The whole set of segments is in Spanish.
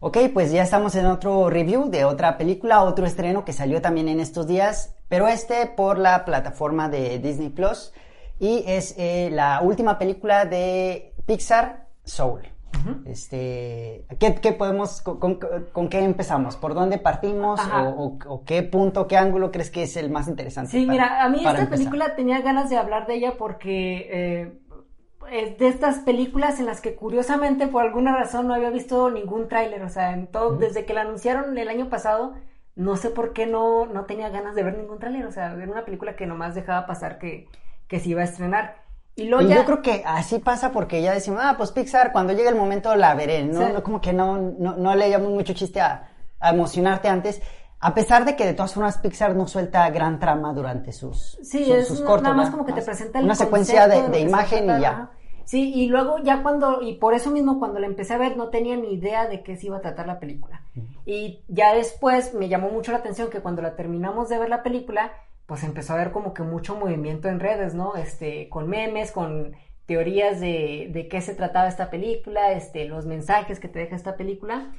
Ok, pues ya estamos en otro review de otra película, otro estreno que salió también en estos días, pero este por la plataforma de Disney Plus y es eh, la última película de Pixar, Soul. Este, ¿qué, podemos, con, qué empezamos? ¿Por dónde partimos? O, qué punto, qué ángulo crees que es el más interesante? Sí, mira, a mí esta película tenía ganas de hablar de ella porque eh, es de estas películas en las que curiosamente por alguna razón no había visto ningún tráiler, o sea, en todo, desde que la anunciaron el año pasado, no sé por qué no, no tenía ganas de ver ningún tráiler, o sea, era una película que nomás dejaba pasar que, que se iba a estrenar. Y, luego yo creo que así pasa porque ya decimos, ah, pues Pixar, cuando llegue el momento la veré, ¿no? como que no, no, no le llamo mucho chiste a, emocionarte antes. A pesar de que de todas formas Pixar no suelta gran trama durante sus, sí, es cortos. Nada más como que te presenta el Una secuencia de, de imagen y ya. Sí, y luego ya cuando, y por eso mismo cuando la empecé a ver no tenía ni idea de qué se iba a tratar la película. Y ya después me llamó mucho la atención que cuando la terminamos de ver la película, pues empezó a haber como que mucho movimiento en redes, ¿no? Este, con memes, con teorías de, de qué se trataba esta película, este, los mensajes que te deja esta película.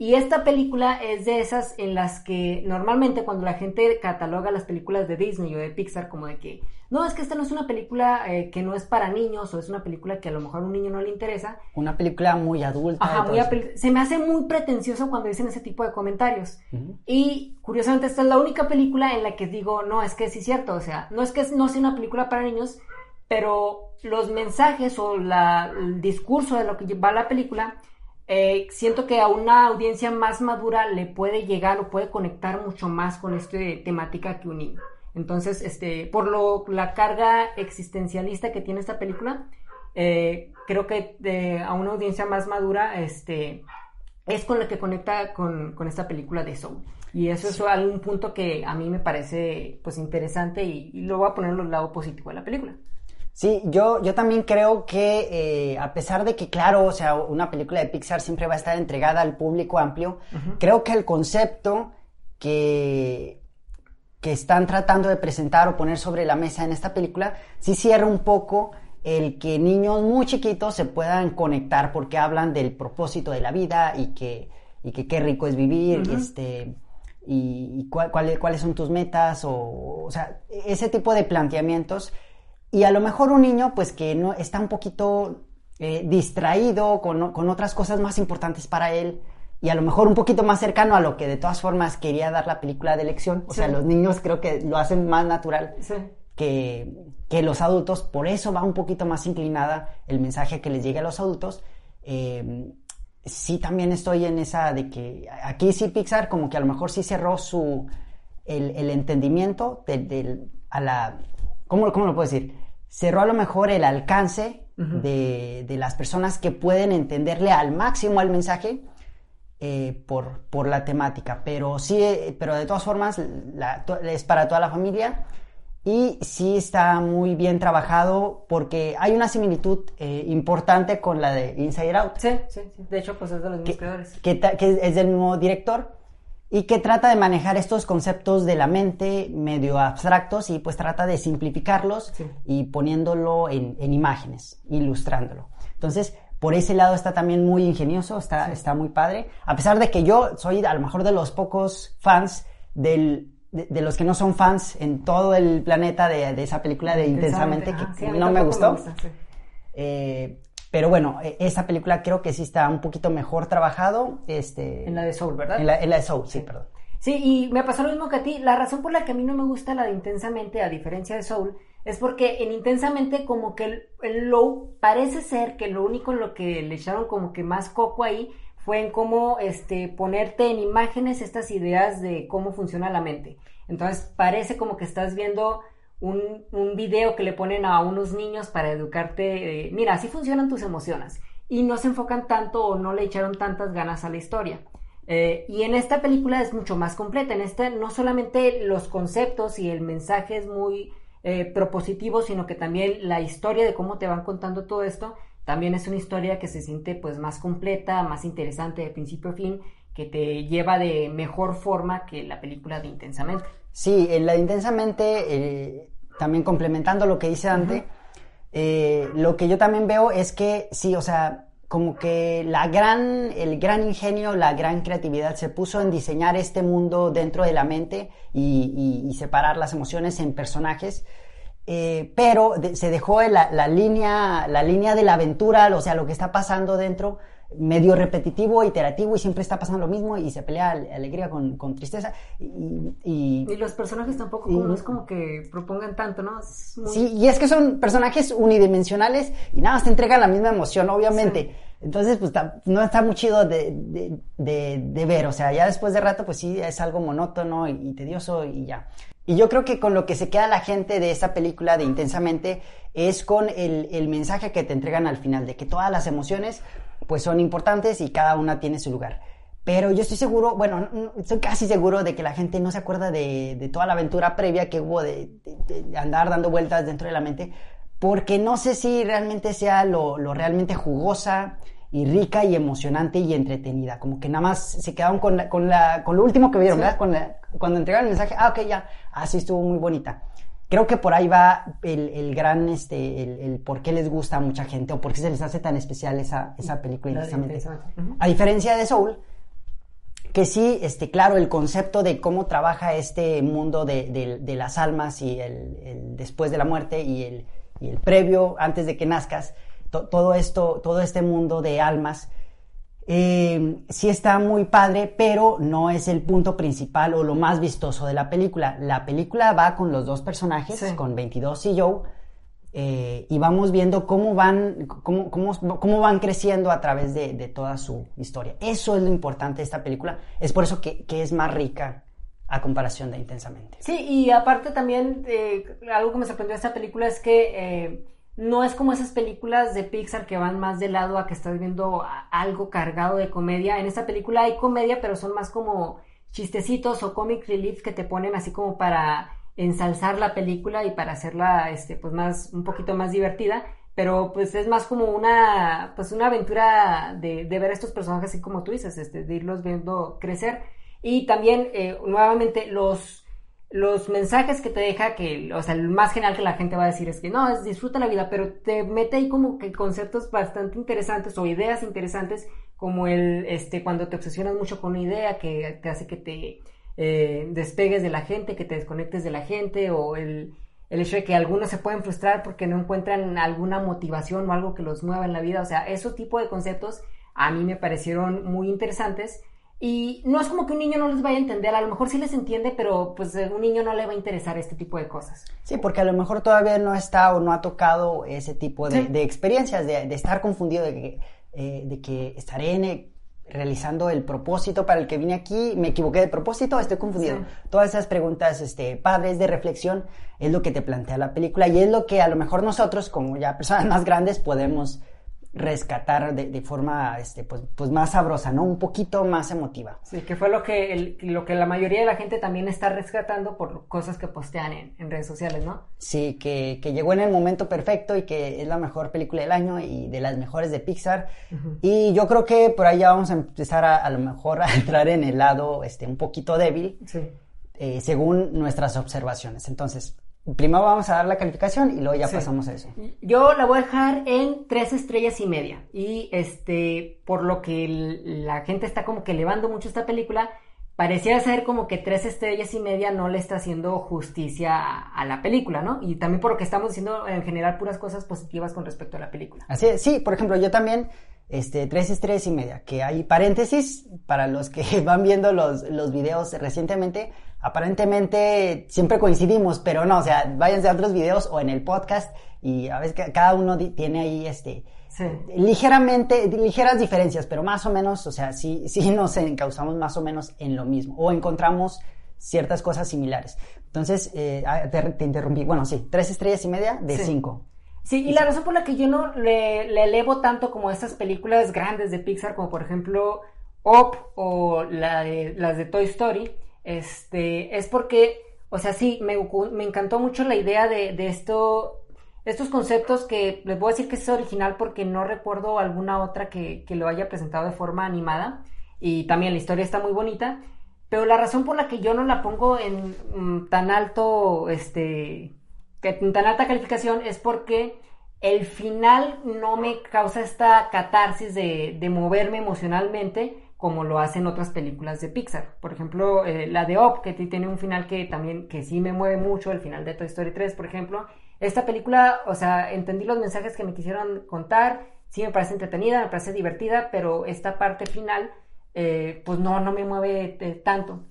Y esta película es de esas en las que normalmente cuando la gente cataloga las películas de Disney o de Pixar como de que, no, es que esta no es una película eh, que no es para niños o es una película que a lo mejor a un niño no le interesa. Una película muy adulta. Ajá, muy se me hace muy pretencioso cuando dicen ese tipo de comentarios. Y curiosamente esta es la única película en la que digo, no, es que sí es cierto, o sea, no es que no sea una película para niños, pero los mensajes o la, el discurso de lo que va la película eh, siento que a una audiencia más madura le puede llegar o puede conectar mucho más con esta temática que un niño. Entonces, este, por lo, la carga existencialista que tiene esta película, eh, creo que a una audiencia más madura, este, es con la que conecta con, esta película de Soul. Y eso es algún punto que a mí me parece pues interesante y, y lo voy a poner en el lado positivo de la película. Sí, yo, yo también creo que eh, a pesar de que, claro, o sea, una película de Pixar siempre va a estar entregada al público amplio, creo que el concepto que, que están tratando de presentar o poner sobre la mesa en esta película sí cierra un poco el que niños muy chiquitos se puedan conectar porque hablan del propósito de la vida y que, y que qué rico es vivir, este, y, cuáles son tus metas, o, o sea, ese tipo de planteamientos y a lo mejor un niño, pues que no está un poquito eh, distraído con, con, otras cosas más importantes para él y a lo mejor un poquito más cercano a lo que de todas formas quería dar la película de elección. O sea, los niños creo que lo hacen más natural que, que, los adultos. Por eso va un poquito más inclinada el mensaje que les llegue a los adultos. Eh, sí también estoy en esa de que aquí sí Pixar como que a lo mejor sí cerró su el, el entendimiento del, a la ¿cómo, ¿cómo, lo puedo decir? Cerró a lo mejor el alcance de, de, las personas que pueden entenderle al máximo el mensaje eh, por, por, la temática. Pero sí, eh, pero de todas formas es para toda la familia y sí está muy bien trabajado porque hay una similitud eh, importante con la de Inside Out. Sí, sí, sí. De hecho, pues es de los mismos creadores. Que, que, es del mismo director y que trata de manejar estos conceptos de la mente medio abstractos y pues trata de simplificarlos y poniéndolo en, imágenes, ilustrándolo. Entonces, por ese lado está también muy ingenioso, está, está muy padre. A pesar de que yo soy a lo mejor de los pocos fans del, de, los que no son fans en todo el planeta de, esa película de Intensamente, que, no me gustó. eh, pero bueno, e, esa película creo que sí está un poquito mejor trabajado. Este, en la de Soul, ¿verdad? En la, de Soul, sí, perdón. Sí, y me pasó lo mismo que a ti. La razón por la que a mí no me gusta la de Intensamente, a diferencia de Soul, es porque en Intensamente como que el, low parece ser que lo único en lo que le echaron como que más coco ahí fue en cómo este, ponerte en imágenes estas ideas de cómo funciona la mente. Entonces parece como que estás viendo un, un, video que le ponen a unos niños para educarte, mira, así funcionan tus emociones. y no se enfocan tanto o no le echaron tantas ganas a la historia. Eh, y en esta película es mucho más completa. En esta no solamente los conceptos y el mensaje es muy eh, propositivo, sino que también la historia de cómo te van contando todo esto, también es una historia que se siente pues más completa, más interesante de principio a fin, que te lleva de mejor forma que la película de Intensamente. Sí, en la de Intensamente, eh, también complementando lo que dice Dante, lo que yo también veo es que sí, o sea, como que la gran, el gran ingenio, la gran creatividad se puso en diseñar este mundo dentro de la mente y, separar las emociones en personajes. Eh, pero se dejó la, la, línea, la línea de la aventura, o sea, lo que está pasando dentro, medio repetitivo, iterativo y siempre está pasando lo mismo y se pelea alegría con, con tristeza. Y, y, los personajes tampoco no es como que propongan tanto, ¿no? Sí, y es que son personajes unidimensionales y nada más te entregan la misma emoción, obviamente. Entonces, pues no está muy chido de, de, de, ver, o sea, ya después de rato, pues sí, es algo monótono y, tedioso y ya. Y yo creo que con lo que se queda la gente de esa película de Intensamente es con el, el mensaje que te entregan al final, de que todas las emociones pues son importantes y cada una tiene su lugar. Pero yo estoy seguro, bueno, estoy casi seguro de que la gente no se acuerda de, toda la aventura previa que hubo de, andar dando vueltas dentro de la mente, porque no sé si realmente sea lo, realmente jugosa y rica y emocionante y entretenida. Como que nada más se quedaron con, con, la, con lo último que vieron, ¿verdad? cuando entregaron el mensaje, ah, ok, ya, así estuvo muy bonita creo que por ahí va el, gran, este, el, por qué les gusta a mucha gente o por qué se les hace tan especial esa, esa película. A diferencia de Soul, que sí, este, claro, el concepto de cómo trabaja este mundo de, las almas y el, después de la muerte y el, y el previo, antes de que nazcas, todo esto, todo este mundo de almas, eh, sí está muy padre, pero no es el punto principal o lo más vistoso de la película. La película va con los dos personajes, con 22 y Joe, eh, y vamos viendo cómo van, cómo, cómo, van creciendo a través de, toda su historia. Eso es lo importante de esta película. Es por eso que, es más rica a comparación de Intensamente. Sí, y aparte también, eh, algo que me sorprendió de esta película es que eh, no es como esas películas de Pixar que van más de lado a que estás viendo algo cargado de comedia. En esta película hay comedia, pero son más como chistecitos o comic relief que te ponen así como para ensalzar la película y para hacerla este pues más un poquito más divertida pero pues es más como una pues una aventura de, ver a estos personajes así como tú dices este de irlos viendo crecer y también eh, nuevamente los los mensajes que te deja, que, o sea, el más general que la gente va a decir es que no, es disfruta la vida, pero te mete ahí como que conceptos bastante interesantes o ideas interesantes, como el, este, cuando te obsesionas mucho con una idea que te hace que te eh, despegues de la gente, que te desconectes de la gente, o el, el hecho de que algunos se pueden frustrar porque no encuentran alguna motivación o algo que los mueva en la vida, o sea, esos tipo de conceptos a mí me parecieron muy interesantes y no es como que un niño no les vaya a entender, a lo mejor sí les entiende, pero pues a un niño no le va a interesar este tipo de cosas. Sí, porque a lo mejor todavía no está o no ha tocado ese tipo de, experiencias, de, estar confundido, de que, eh, de que estaré realizando el propósito para el que vine aquí, me equivoqué de propósito, estoy confundido. Todas esas preguntas este, padres de reflexión es lo que te plantea la película y es lo que a lo mejor nosotros, como ya personas más grandes, podemos rescatar de, forma este, pues, pues, más sabrosa, ¿no? Un poquito más emotiva. Sí, que fue lo que, lo que la mayoría de la gente también está rescatando por cosas que postean en, redes sociales, ¿no? Sí, que, llegó en el momento perfecto y que es la mejor película del año y de las mejores de Pixar. Y yo creo que por ahí ya vamos a empezar a, a lo mejor a entrar en el lado este, un poquito débil, eh, según nuestras observaciones. Entonces, Primero vamos a dar la calificación y luego ya pasamos a eso. Yo la voy a dejar en tres estrellas y media. Y este, por lo que la gente está como que elevando mucho esta película, parecía ser como que tres estrellas y media no le está haciendo justicia a, la película, ¿no? Y también por lo que estamos diciendo en general puras cosas positivas con respecto a la película. Así es, sí, por ejemplo, yo también, este, tres estrellas y media, que hay paréntesis para los que van viendo los, los videos recientemente aparentemente siempre coincidimos, pero no, o sea, váyanse a otros videos o en el podcast y a veces cada uno tiene ahí este ligeramente, ligeras diferencias, pero más o menos, o sea, sí, sí nos encauzamos más o menos en lo mismo o encontramos ciertas cosas similares. Entonces, eh, ah, te, interrumpí. Bueno, sí, tres estrellas y media de cinco. Sí, y la razón por la que yo no le, le elevo tanto como estas películas grandes de Pixar, como por ejemplo Up o la de, las de Toy Story, este, es porque, o sea, sí, me, encantó mucho la idea de, de esto, estos conceptos que les voy a decir que es original porque no recuerdo alguna otra que, que lo haya presentado de forma animada y también la historia está muy bonita, pero la razón por la que yo no la pongo en mm, tan alto, este, en tan alta calificación es porque el final no me causa esta catarsis de, de moverme emocionalmente como lo hacen otras películas de Pixar. Por ejemplo, eh, la de Up, que tiene un final que también, que sí me mueve mucho, el final de Toy Story 3, por ejemplo. Esta película, o sea, entendí los mensajes que me quisieron contar, sí me parece entretenida, me parece divertida, pero esta parte final, eh, pues no, no me mueve eh, tanto.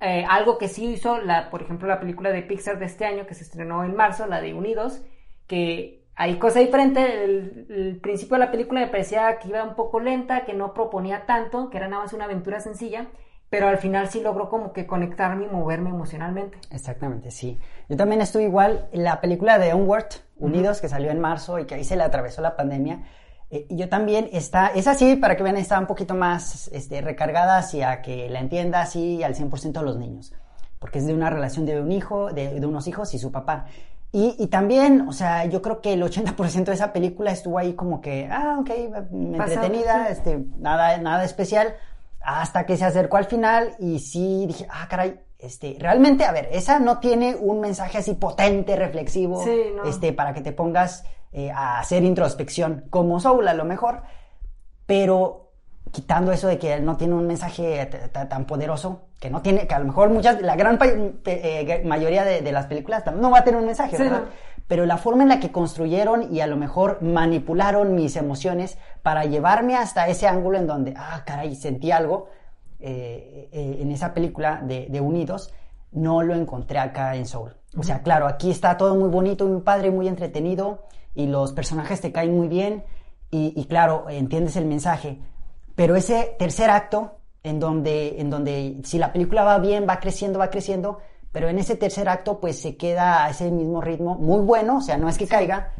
algo que sí hizo, la, por ejemplo, la película de Pixar de este año, que se estrenó en marzo, la de Unidos, que hay cosa diferente. El, principio de la película me parecía que iba un poco lenta, que no proponía tanto, que era nada más una aventura sencilla, pero al final sí logró como que conectarme y moverme emocionalmente. Exactamente, sí. Yo también estuve igual. La película de Onward, Unidos, que salió en marzo y que ahí se le atravesó la pandemia. Eh, yo también está, es así, para que vean, está un poquito más este, recargada hacia que la entienda así al 100% los niños. Porque es de una relación de un hijo, de, de unos hijos y su papá. Y, y, también, o sea, yo creo que el 80% de esa película estuvo ahí como que, ah, ok, entretenida, este, nada, nada especial, hasta que se acercó al final y sí dije, ah, caray, este, realmente, a ver, esa no tiene un mensaje así potente, reflexivo, este, para que te pongas eh, a hacer introspección, como Soul a lo mejor, pero quitando eso de que no tiene un mensaje tan poderoso, que no tiene, que a lo mejor muchas, la gran eh, mayoría de, las películas no va a tener un mensaje, ¿verdad? Pero la forma en la que construyeron y a lo mejor manipularon mis emociones para llevarme hasta ese ángulo en donde, ah, caray, sentí algo eh, eh, en esa película de, Unidos, no lo encontré acá en Soul. O sea, claro, aquí está todo muy bonito, muy padre, muy entretenido y los personajes te caen muy bien y, y claro, entiendes el mensaje pero ese tercer acto, en donde, en donde si la película va bien, va creciendo, va creciendo, pero en ese tercer acto pues se queda a ese mismo ritmo, muy bueno, o sea, no es que caiga,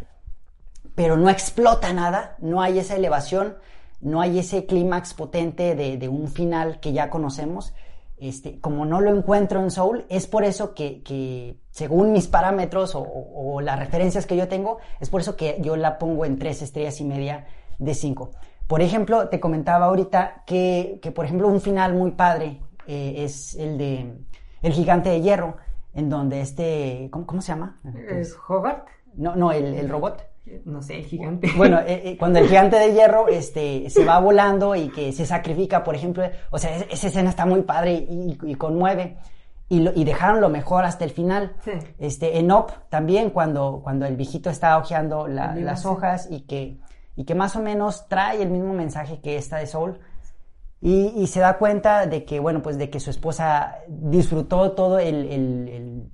pero no explota nada, no hay esa elevación, no hay ese clímax potente de, un final que ya conocemos. Este, como no lo encuentro en Soul, es por eso que, según mis parámetros o, o, las referencias que yo tengo, es por eso que yo la pongo en tres estrellas y media de cinco. Por ejemplo, te comentaba ahorita que, por ejemplo, un final muy padre eh, es el de El Gigante de Hierro, en donde este, ¿cómo, se llama? ¿Es Hogart? No, no, el, robot. No sé, el gigante. Bueno, eh, eh, cuando el gigante de hierro este, se va volando y que se sacrifica, por ejemplo, o sea, esa escena está muy padre y, conmueve. Y, y, dejaron lo mejor hasta el final. Sí. Este, en Op también, cuando, cuando el viejito está hojeando las hojas y que y que más o menos trae el mismo mensaje que esta de Soul. Y, se da cuenta de que, bueno, pues de que su esposa disfrutó todo el,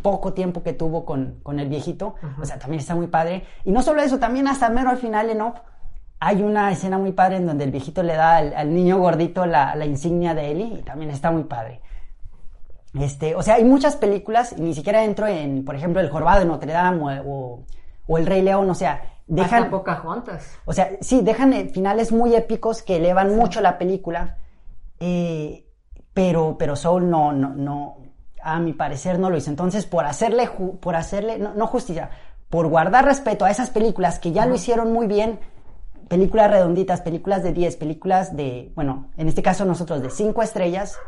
poco tiempo que tuvo con, el viejito. O sea, también está muy padre. Y no solo eso, también hasta mero al final en Op hay una escena muy padre en donde el viejito le da al, niño gordito la, insignia de Eli y también está muy padre. Este, o sea, hay muchas películas, ni siquiera entro en, por ejemplo, El Jorobado de Notre Dame o, o El Rey León, o sea, dejan pocas juntas. O sea, sí, dejan eh, finales muy épicos que elevan mucho la película. Eh, pero, pero Soul no, no, no, a mi parecer no lo hizo. Entonces, por hacerle, por hacerle, no, justicia, por guardar respeto a esas películas que ya lo hicieron muy bien, películas redonditas, películas de 10, películas de, bueno, en este caso nosotros de 5 estrellas,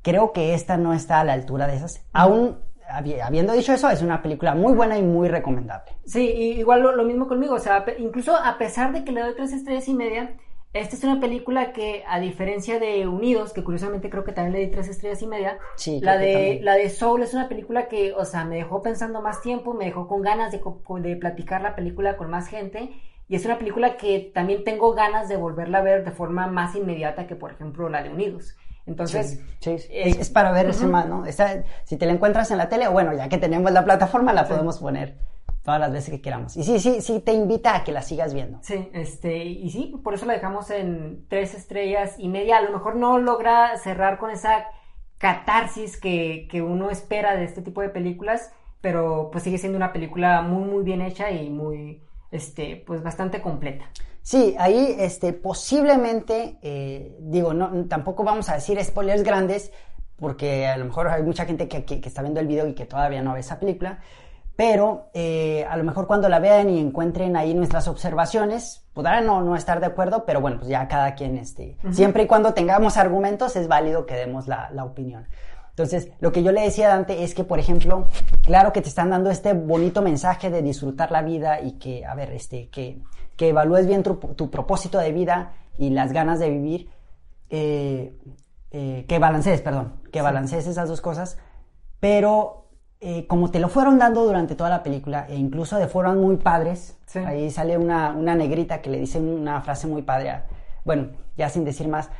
creo que esta no está a la altura de esas. Aún habiendo dicho eso, es una película muy buena y muy recomendable. Sí, igual lo, mismo conmigo, o sea, incluso a pesar de que le doy tres estrellas y media, esta es una película que, a diferencia de Unidos, que curiosamente creo que también le di tres estrellas y media, la, de, la de Soul es una película que, o sea, me dejó pensando más tiempo, me dejó con ganas de, de platicar la película con más gente, y es una película que también tengo ganas de volverla a ver de forma más inmediata que, por ejemplo, la de Unidos. Entonces, Es, para ver ese más, ¿no? si te la encuentras en la tele, bueno, ya que tenemos la plataforma, la podemos poner todas las veces que queramos. Y sí, sí, sí te invita a que la sigas viendo. Sí, este, y sí, por eso la dejamos en tres estrellas y media. A lo mejor no logra cerrar con esa catarsis que, que uno espera de este tipo de películas. pero pues sigue siendo una película muy, muy bien hecha y muy, este, pues bastante completa. Sí, ahí, este, posiblemente, eh, digo, no, tampoco vamos a decir spoilers grandes, porque a lo mejor hay mucha gente que, que, está viendo el video y que todavía no ve esa película, pero eh, a lo mejor cuando la vean y encuentren ahí nuestras observaciones, podrán no, no estar de acuerdo, pero bueno, pues ya cada quien, este, siempre y cuando tengamos argumentos, es válido que demos la, la opinión. Entonces, lo que yo le decía a Dante es que, por ejemplo, claro que te están dando este bonito mensaje de disfrutar la vida y que, a ver, este, que, que evalúes bien tu, propósito de vida y las ganas de vivir, eh, eh, que balancees, perdón, que balancees esas dos cosas, pero eh, como te lo fueron dando durante toda la película, e incluso de fueron muy padres, ahí sale una, una, negrita que le dice una frase muy padre, bueno, ya sin decir más,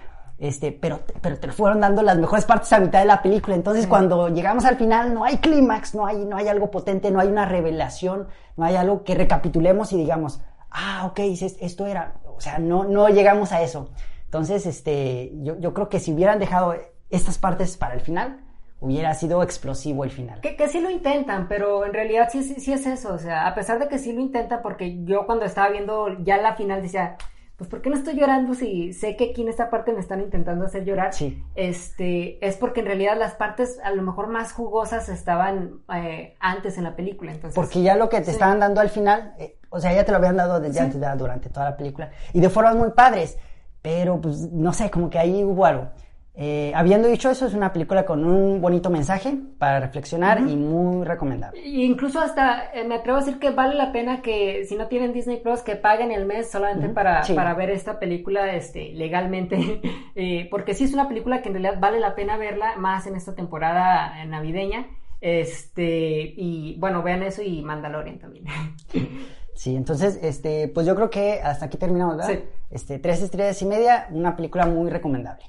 este, pero, pero te fueron dando las mejores partes a mitad de la película. Entonces, cuando llegamos al final, no hay clímax, no hay, no hay algo potente, no hay una revelación, no hay algo que recapitulemos y digamos, ah, ok, esto era. O sea, no, no llegamos a eso. Entonces, este, yo, yo creo que si hubieran dejado estas partes para el final, hubiera sido explosivo el final. Que, que sí lo intentan, pero en realidad sí, sí, sí, es eso. O sea, a pesar de que sí lo intentan, porque yo cuando estaba viendo ya la final decía, pues ¿por qué no estoy llorando si sé que aquí en esta parte me están intentando hacer llorar? Sí. Este, es porque en realidad las partes a lo mejor más jugosas estaban eh, antes en la película, entonces. Porque ya lo que te estaban dando al final, eh, o sea, ya te lo habían dado desde antes, durante toda la película, y de formas muy padres, pero pues no sé, como que ahí hubo algo. Eh, habiendo dicho eso, es una película con un bonito mensaje para reflexionar y muy recomendable. incluso hasta eh, me atrevo a decir que vale la pena que si no tienen Disney Plus que paguen el mes solamente para, para ver esta película este, legalmente, eh, porque sí es una película que en realidad vale la pena verla más en esta temporada navideña. Este, y bueno, vean eso y Mandalorian también. Sí, entonces, este, pues yo creo que hasta aquí terminamos, ¿verdad? Sí. Este, tres estrellas y media, una película muy recomendable.